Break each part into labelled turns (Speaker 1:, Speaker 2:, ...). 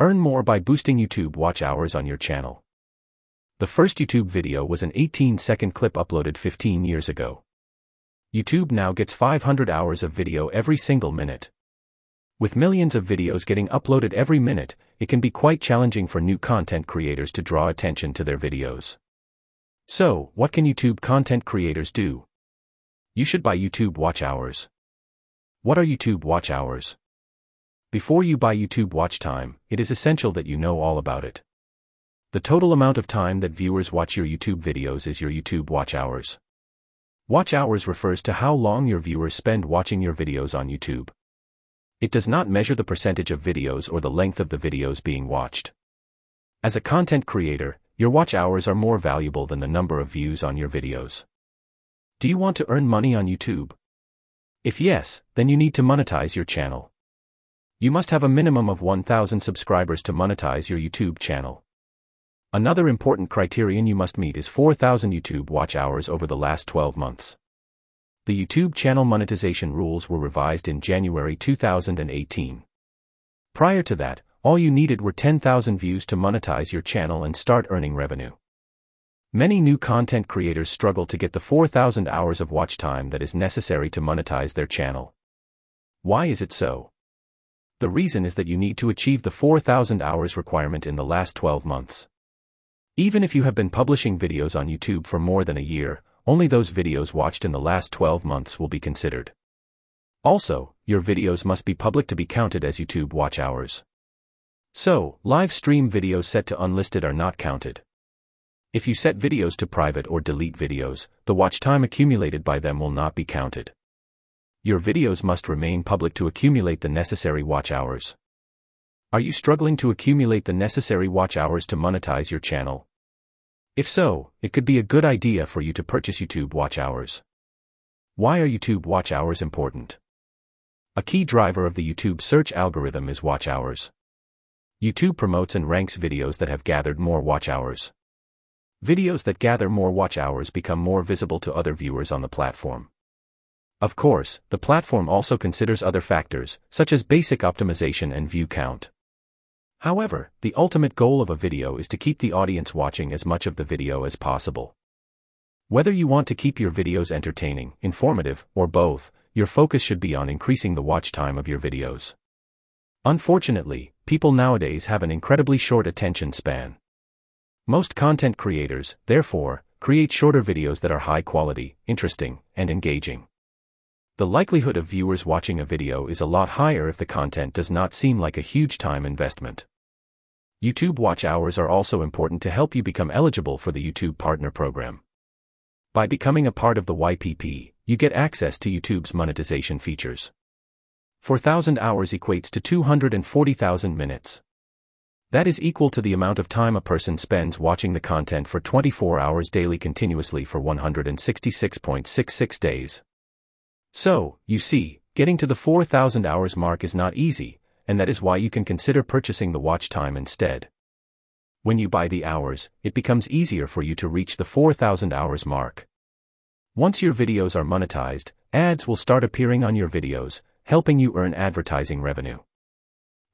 Speaker 1: Earn more by boosting YouTube watch hours on your channel. The first YouTube video was an 18 second clip uploaded 15 years ago. YouTube now gets 500 hours of video every single minute. With millions of videos getting uploaded every minute, it can be quite challenging for new content creators to draw attention to their videos. So, what can YouTube content creators do? You should buy YouTube watch hours. What are YouTube watch hours? Before you buy YouTube watch time, it is essential that you know all about it. The total amount of time that viewers watch your YouTube videos is your YouTube watch hours. Watch hours refers to how long your viewers spend watching your videos on YouTube. It does not measure the percentage of videos or the length of the videos being watched. As a content creator, your watch hours are more valuable than the number of views on your videos. Do you want to earn money on YouTube? If yes, then you need to monetize your channel. You must have a minimum of 1000 subscribers to monetize your YouTube channel. Another important criterion you must meet is 4000 YouTube watch hours over the last 12 months. The YouTube channel monetization rules were revised in January 2018. Prior to that, all you needed were 10,000 views to monetize your channel and start earning revenue. Many new content creators struggle to get the 4,000 hours of watch time that is necessary to monetize their channel. Why is it so? The reason is that you need to achieve the 4,000 hours requirement in the last 12 months. Even if you have been publishing videos on YouTube for more than a year, only those videos watched in the last 12 months will be considered. Also, your videos must be public to be counted as YouTube watch hours. So, live stream videos set to unlisted are not counted. If you set videos to private or delete videos, the watch time accumulated by them will not be counted. Your videos must remain public to accumulate the necessary watch hours. Are you struggling to accumulate the necessary watch hours to monetize your channel? If so, it could be a good idea for you to purchase YouTube watch hours. Why are YouTube watch hours important? A key driver of the YouTube search algorithm is watch hours. YouTube promotes and ranks videos that have gathered more watch hours. Videos that gather more watch hours become more visible to other viewers on the platform. Of course, the platform also considers other factors, such as basic optimization and view count. However, the ultimate goal of a video is to keep the audience watching as much of the video as possible. Whether you want to keep your videos entertaining, informative, or both, your focus should be on increasing the watch time of your videos. Unfortunately, people nowadays have an incredibly short attention span. Most content creators, therefore, create shorter videos that are high quality, interesting, and engaging the likelihood of viewers watching a video is a lot higher if the content does not seem like a huge time investment. YouTube watch hours are also important to help you become eligible for the YouTube Partner Program. By becoming a part of the YPP, you get access to YouTube's monetization features. 4,000 hours equates to 240,000 minutes. That is equal to the amount of time a person spends watching the content for 24 hours daily continuously for 166.66 days. So, you see, getting to the 4,000 hours mark is not easy, and that is why you can consider purchasing the watch time instead. When you buy the hours, it becomes easier for you to reach the 4,000 hours mark. Once your videos are monetized, ads will start appearing on your videos, helping you earn advertising revenue.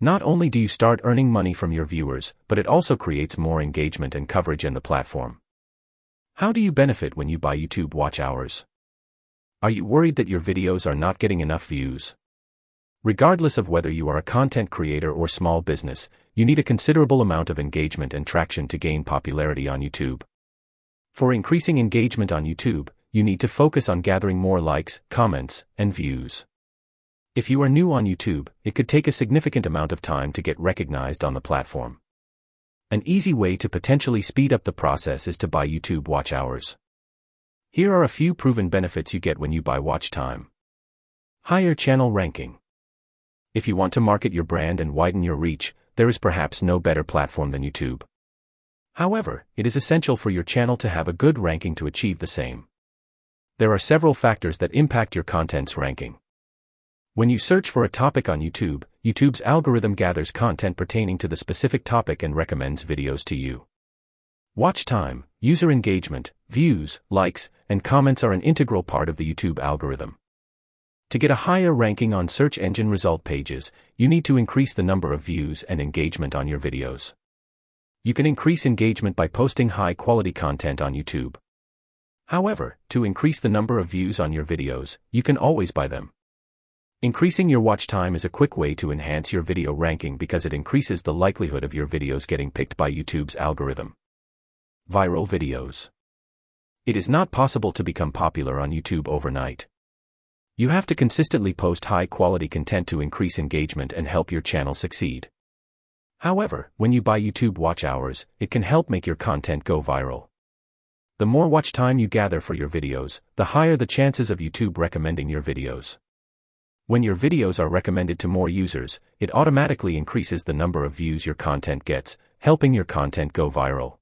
Speaker 1: Not only do you start earning money from your viewers, but it also creates more engagement and coverage in the platform. How do you benefit when you buy YouTube watch hours? Are you worried that your videos are not getting enough views? Regardless of whether you are a content creator or small business, you need a considerable amount of engagement and traction to gain popularity on YouTube. For increasing engagement on YouTube, you need to focus on gathering more likes, comments, and views. If you are new on YouTube, it could take a significant amount of time to get recognized on the platform. An easy way to potentially speed up the process is to buy YouTube watch hours. Here are a few proven benefits you get when you buy watch time. Higher channel ranking. If you want to market your brand and widen your reach, there is perhaps no better platform than YouTube. However, it is essential for your channel to have a good ranking to achieve the same. There are several factors that impact your content's ranking. When you search for a topic on YouTube, YouTube's algorithm gathers content pertaining to the specific topic and recommends videos to you. Watch time, user engagement, views, likes, and comments are an integral part of the YouTube algorithm. To get a higher ranking on search engine result pages, you need to increase the number of views and engagement on your videos. You can increase engagement by posting high quality content on YouTube. However, to increase the number of views on your videos, you can always buy them. Increasing your watch time is a quick way to enhance your video ranking because it increases the likelihood of your videos getting picked by YouTube's algorithm. Viral videos. It is not possible to become popular on YouTube overnight. You have to consistently post high quality content to increase engagement and help your channel succeed. However, when you buy YouTube watch hours, it can help make your content go viral. The more watch time you gather for your videos, the higher the chances of YouTube recommending your videos. When your videos are recommended to more users, it automatically increases the number of views your content gets, helping your content go viral.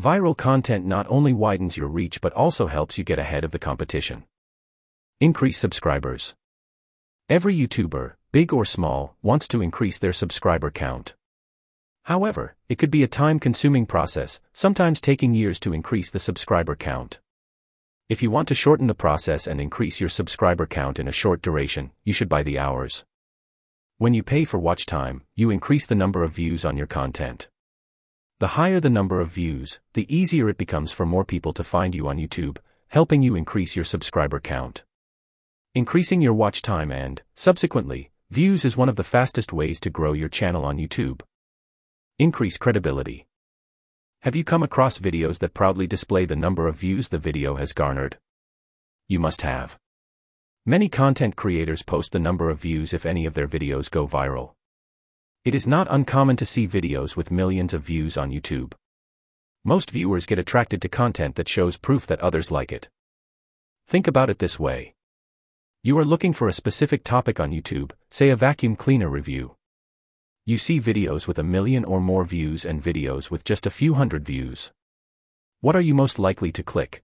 Speaker 1: Viral content not only widens your reach but also helps you get ahead of the competition. Increase subscribers. Every YouTuber, big or small, wants to increase their subscriber count. However, it could be a time consuming process, sometimes taking years to increase the subscriber count. If you want to shorten the process and increase your subscriber count in a short duration, you should buy the hours. When you pay for watch time, you increase the number of views on your content. The higher the number of views, the easier it becomes for more people to find you on YouTube, helping you increase your subscriber count. Increasing your watch time and, subsequently, views is one of the fastest ways to grow your channel on YouTube. Increase credibility. Have you come across videos that proudly display the number of views the video has garnered? You must have. Many content creators post the number of views if any of their videos go viral. It is not uncommon to see videos with millions of views on YouTube. Most viewers get attracted to content that shows proof that others like it. Think about it this way. You are looking for a specific topic on YouTube, say a vacuum cleaner review. You see videos with a million or more views and videos with just a few hundred views. What are you most likely to click?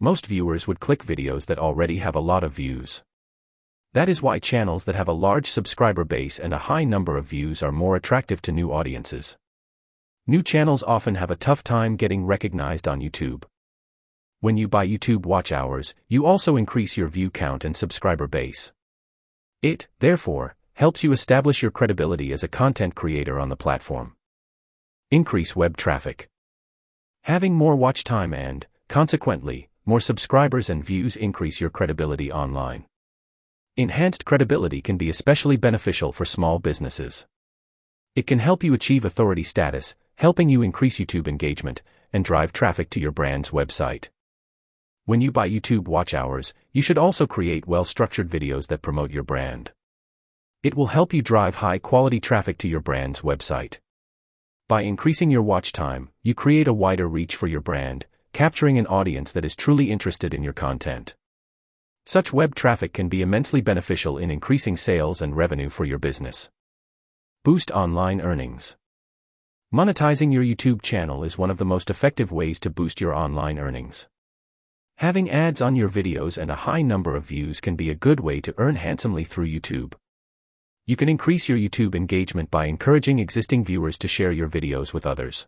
Speaker 1: Most viewers would click videos that already have a lot of views. That is why channels that have a large subscriber base and a high number of views are more attractive to new audiences. New channels often have a tough time getting recognized on YouTube. When you buy YouTube watch hours, you also increase your view count and subscriber base. It, therefore, helps you establish your credibility as a content creator on the platform. Increase web traffic. Having more watch time and, consequently, more subscribers and views increase your credibility online. Enhanced credibility can be especially beneficial for small businesses. It can help you achieve authority status, helping you increase YouTube engagement and drive traffic to your brand's website. When you buy YouTube watch hours, you should also create well structured videos that promote your brand. It will help you drive high quality traffic to your brand's website. By increasing your watch time, you create a wider reach for your brand, capturing an audience that is truly interested in your content. Such web traffic can be immensely beneficial in increasing sales and revenue for your business. Boost online earnings. Monetizing your YouTube channel is one of the most effective ways to boost your online earnings. Having ads on your videos and a high number of views can be a good way to earn handsomely through YouTube. You can increase your YouTube engagement by encouraging existing viewers to share your videos with others.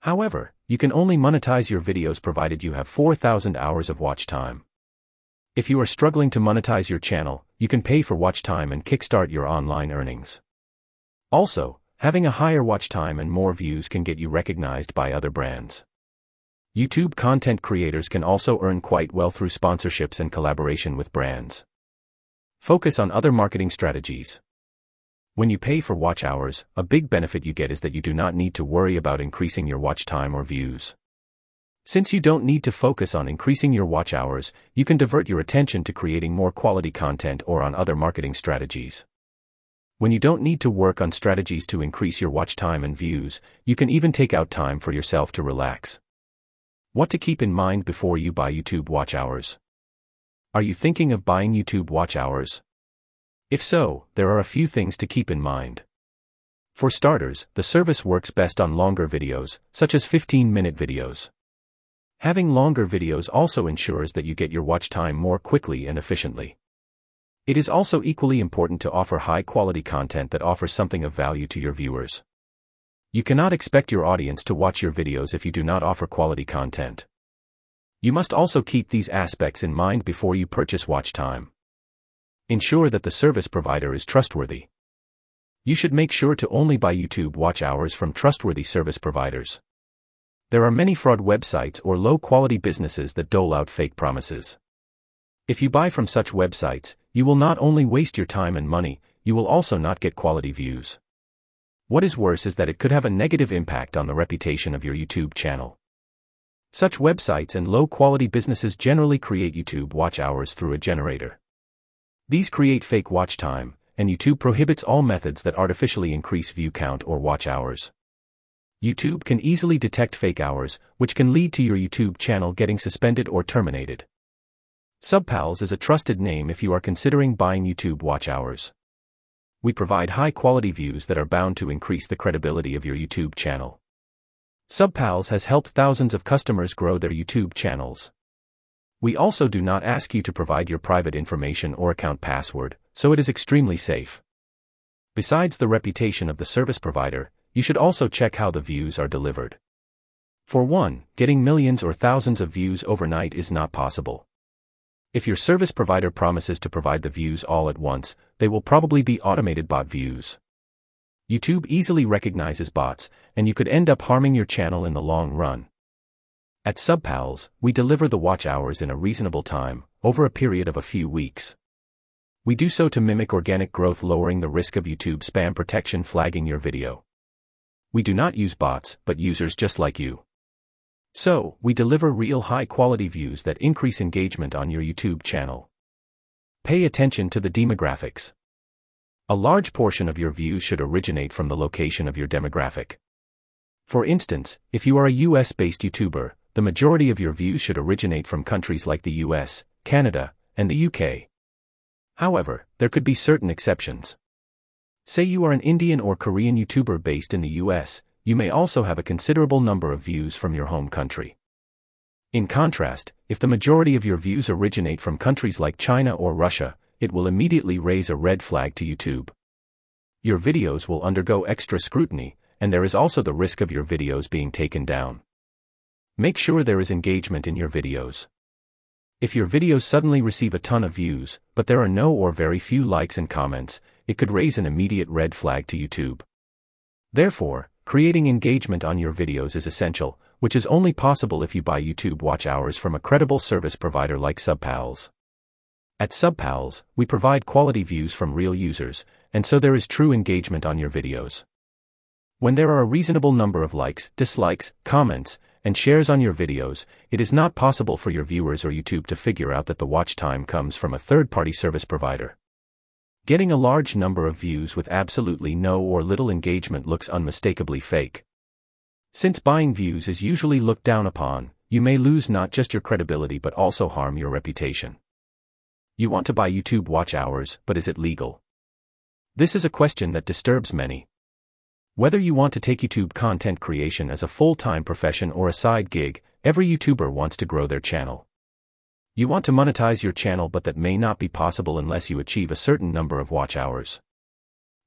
Speaker 1: However, you can only monetize your videos provided you have 4,000 hours of watch time. If you are struggling to monetize your channel, you can pay for watch time and kickstart your online earnings. Also, having a higher watch time and more views can get you recognized by other brands. YouTube content creators can also earn quite well through sponsorships and collaboration with brands. Focus on other marketing strategies. When you pay for watch hours, a big benefit you get is that you do not need to worry about increasing your watch time or views. Since you don't need to focus on increasing your watch hours, you can divert your attention to creating more quality content or on other marketing strategies. When you don't need to work on strategies to increase your watch time and views, you can even take out time for yourself to relax. What to keep in mind before you buy YouTube watch hours. Are you thinking of buying YouTube watch hours? If so, there are a few things to keep in mind. For starters, the service works best on longer videos, such as 15 minute videos. Having longer videos also ensures that you get your watch time more quickly and efficiently. It is also equally important to offer high quality content that offers something of value to your viewers. You cannot expect your audience to watch your videos if you do not offer quality content. You must also keep these aspects in mind before you purchase watch time. Ensure that the service provider is trustworthy. You should make sure to only buy YouTube watch hours from trustworthy service providers. There are many fraud websites or low quality businesses that dole out fake promises. If you buy from such websites, you will not only waste your time and money, you will also not get quality views. What is worse is that it could have a negative impact on the reputation of your YouTube channel. Such websites and low quality businesses generally create YouTube watch hours through a generator. These create fake watch time, and YouTube prohibits all methods that artificially increase view count or watch hours. YouTube can easily detect fake hours, which can lead to your YouTube channel getting suspended or terminated. Subpals is a trusted name if you are considering buying YouTube watch hours. We provide high quality views that are bound to increase the credibility of your YouTube channel. Subpals has helped thousands of customers grow their YouTube channels. We also do not ask you to provide your private information or account password, so it is extremely safe. Besides the reputation of the service provider, you should also check how the views are delivered. For one, getting millions or thousands of views overnight is not possible. If your service provider promises to provide the views all at once, they will probably be automated bot views. YouTube easily recognizes bots, and you could end up harming your channel in the long run. At Subpals, we deliver the watch hours in a reasonable time, over a period of a few weeks. We do so to mimic organic growth, lowering the risk of YouTube spam protection flagging your video. We do not use bots, but users just like you. So, we deliver real high quality views that increase engagement on your YouTube channel. Pay attention to the demographics. A large portion of your views should originate from the location of your demographic. For instance, if you are a US based YouTuber, the majority of your views should originate from countries like the US, Canada, and the UK. However, there could be certain exceptions. Say you are an Indian or Korean YouTuber based in the US, you may also have a considerable number of views from your home country. In contrast, if the majority of your views originate from countries like China or Russia, it will immediately raise a red flag to YouTube. Your videos will undergo extra scrutiny, and there is also the risk of your videos being taken down. Make sure there is engagement in your videos. If your videos suddenly receive a ton of views, but there are no or very few likes and comments, it could raise an immediate red flag to YouTube. Therefore, creating engagement on your videos is essential, which is only possible if you buy YouTube watch hours from a credible service provider like Subpals. At Subpals, we provide quality views from real users, and so there is true engagement on your videos. When there are a reasonable number of likes, dislikes, comments, and shares on your videos, it is not possible for your viewers or YouTube to figure out that the watch time comes from a third party service provider. Getting a large number of views with absolutely no or little engagement looks unmistakably fake. Since buying views is usually looked down upon, you may lose not just your credibility but also harm your reputation. You want to buy YouTube watch hours, but is it legal? This is a question that disturbs many. Whether you want to take YouTube content creation as a full time profession or a side gig, every YouTuber wants to grow their channel. You want to monetize your channel, but that may not be possible unless you achieve a certain number of watch hours.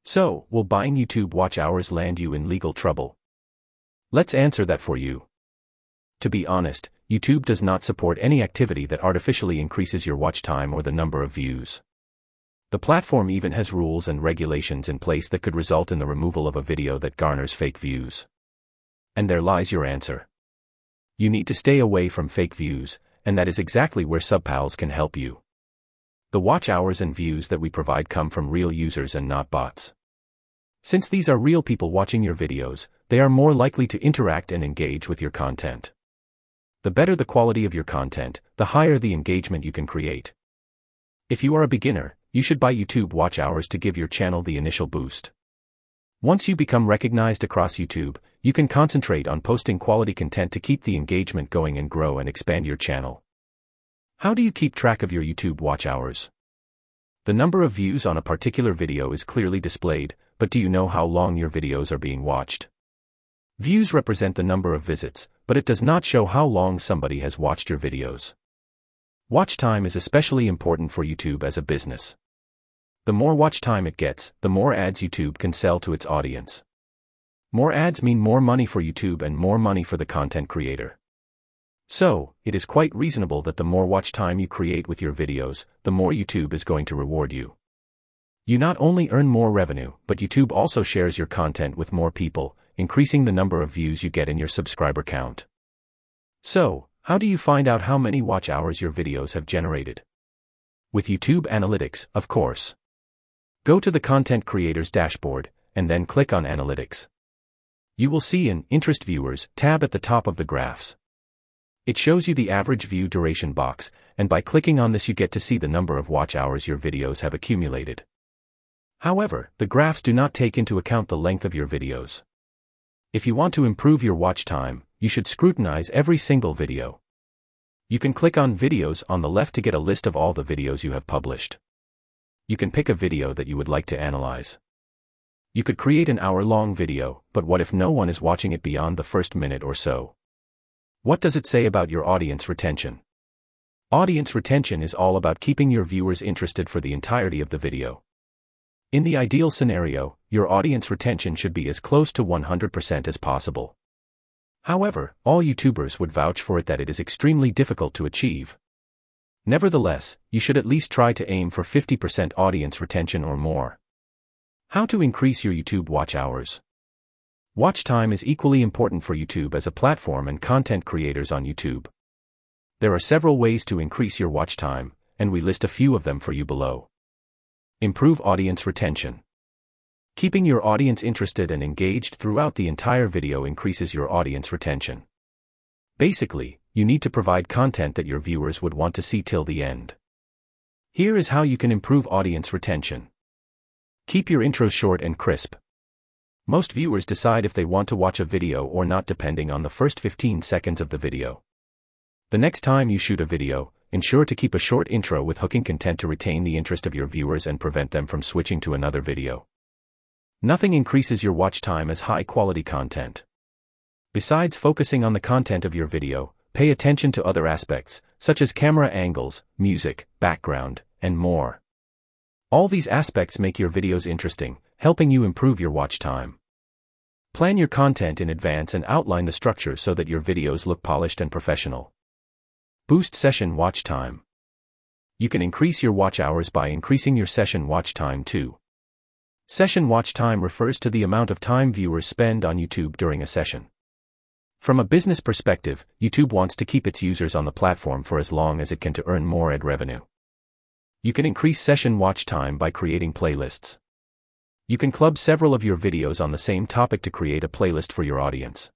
Speaker 1: So, will buying YouTube watch hours land you in legal trouble? Let's answer that for you. To be honest, YouTube does not support any activity that artificially increases your watch time or the number of views. The platform even has rules and regulations in place that could result in the removal of a video that garners fake views. And there lies your answer. You need to stay away from fake views, and that is exactly where Subpals can help you. The watch hours and views that we provide come from real users and not bots. Since these are real people watching your videos, they are more likely to interact and engage with your content. The better the quality of your content, the higher the engagement you can create. If you are a beginner, you should buy YouTube watch hours to give your channel the initial boost. Once you become recognized across YouTube, you can concentrate on posting quality content to keep the engagement going and grow and expand your channel. How do you keep track of your YouTube watch hours? The number of views on a particular video is clearly displayed, but do you know how long your videos are being watched? Views represent the number of visits, but it does not show how long somebody has watched your videos. Watch time is especially important for YouTube as a business. The more watch time it gets, the more ads YouTube can sell to its audience. More ads mean more money for YouTube and more money for the content creator. So, it is quite reasonable that the more watch time you create with your videos, the more YouTube is going to reward you. You not only earn more revenue, but YouTube also shares your content with more people, increasing the number of views you get in your subscriber count. So, how do you find out how many watch hours your videos have generated? With YouTube Analytics, of course. Go to the Content Creators dashboard, and then click on Analytics. You will see an Interest Viewers tab at the top of the graphs. It shows you the average view duration box, and by clicking on this you get to see the number of watch hours your videos have accumulated. However, the graphs do not take into account the length of your videos. If you want to improve your watch time, you should scrutinize every single video. You can click on Videos on the left to get a list of all the videos you have published. You can pick a video that you would like to analyze. You could create an hour-long video, but what if no one is watching it beyond the first minute or so? What does it say about your audience retention? Audience retention is all about keeping your viewers interested for the entirety of the video. In the ideal scenario, your audience retention should be as close to 100% as possible. However, all YouTubers would vouch for it that it is extremely difficult to achieve. Nevertheless, you should at least try to aim for 50% audience retention or more. How to increase your YouTube watch hours? Watch time is equally important for YouTube as a platform and content creators on YouTube. There are several ways to increase your watch time, and we list a few of them for you below. Improve audience retention. Keeping your audience interested and engaged throughout the entire video increases your audience retention. Basically, you need to provide content that your viewers would want to see till the end. Here is how you can improve audience retention. Keep your intro short and crisp. Most viewers decide if they want to watch a video or not depending on the first 15 seconds of the video. The next time you shoot a video, ensure to keep a short intro with hooking content to retain the interest of your viewers and prevent them from switching to another video. Nothing increases your watch time as high quality content. Besides focusing on the content of your video, pay attention to other aspects, such as camera angles, music, background, and more. All these aspects make your videos interesting, helping you improve your watch time. Plan your content in advance and outline the structure so that your videos look polished and professional. Boost session watch time. You can increase your watch hours by increasing your session watch time too. Session watch time refers to the amount of time viewers spend on YouTube during a session. From a business perspective, YouTube wants to keep its users on the platform for as long as it can to earn more ad revenue. You can increase session watch time by creating playlists. You can club several of your videos on the same topic to create a playlist for your audience.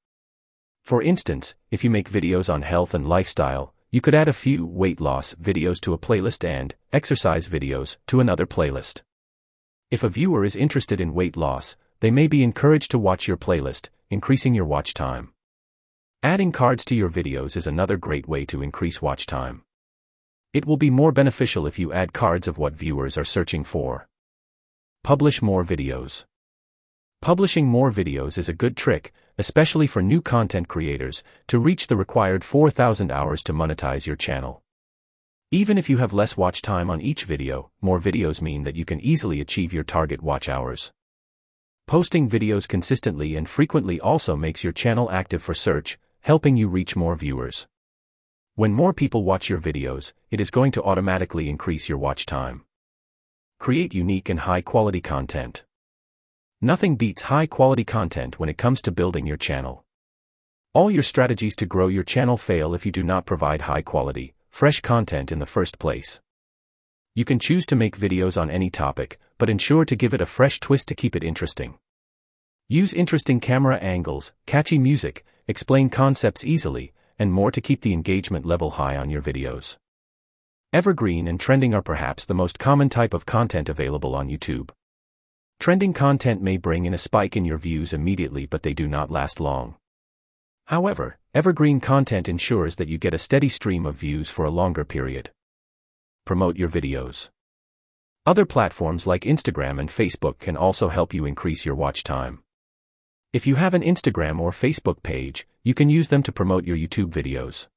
Speaker 1: For instance, if you make videos on health and lifestyle, you could add a few weight loss videos to a playlist and exercise videos to another playlist. If a viewer is interested in weight loss, they may be encouraged to watch your playlist, increasing your watch time. Adding cards to your videos is another great way to increase watch time. It will be more beneficial if you add cards of what viewers are searching for. Publish more videos. Publishing more videos is a good trick, especially for new content creators, to reach the required 4,000 hours to monetize your channel. Even if you have less watch time on each video, more videos mean that you can easily achieve your target watch hours. Posting videos consistently and frequently also makes your channel active for search, helping you reach more viewers. When more people watch your videos, it is going to automatically increase your watch time. Create unique and high quality content. Nothing beats high quality content when it comes to building your channel. All your strategies to grow your channel fail if you do not provide high quality, fresh content in the first place. You can choose to make videos on any topic, but ensure to give it a fresh twist to keep it interesting. Use interesting camera angles, catchy music, explain concepts easily, and more to keep the engagement level high on your videos. Evergreen and trending are perhaps the most common type of content available on YouTube. Trending content may bring in a spike in your views immediately, but they do not last long. However, evergreen content ensures that you get a steady stream of views for a longer period. Promote your videos. Other platforms like Instagram and Facebook can also help you increase your watch time. If you have an Instagram or Facebook page, you can use them to promote your YouTube videos.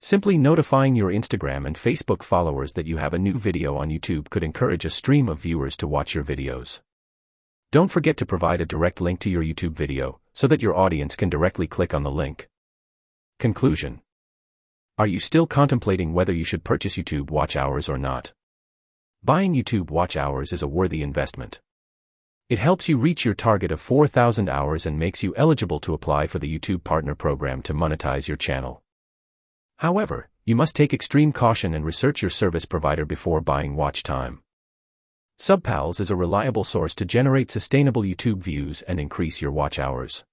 Speaker 1: Simply notifying your Instagram and Facebook followers that you have a new video on YouTube could encourage a stream of viewers to watch your videos. Don't forget to provide a direct link to your YouTube video, so that your audience can directly click on the link. Conclusion Are you still contemplating whether you should purchase YouTube watch hours or not? Buying YouTube watch hours is a worthy investment. It helps you reach your target of 4,000 hours and makes you eligible to apply for the YouTube Partner Program to monetize your channel. However, you must take extreme caution and research your service provider before buying watch time. Subpals is a reliable source to generate sustainable YouTube views and increase your watch hours.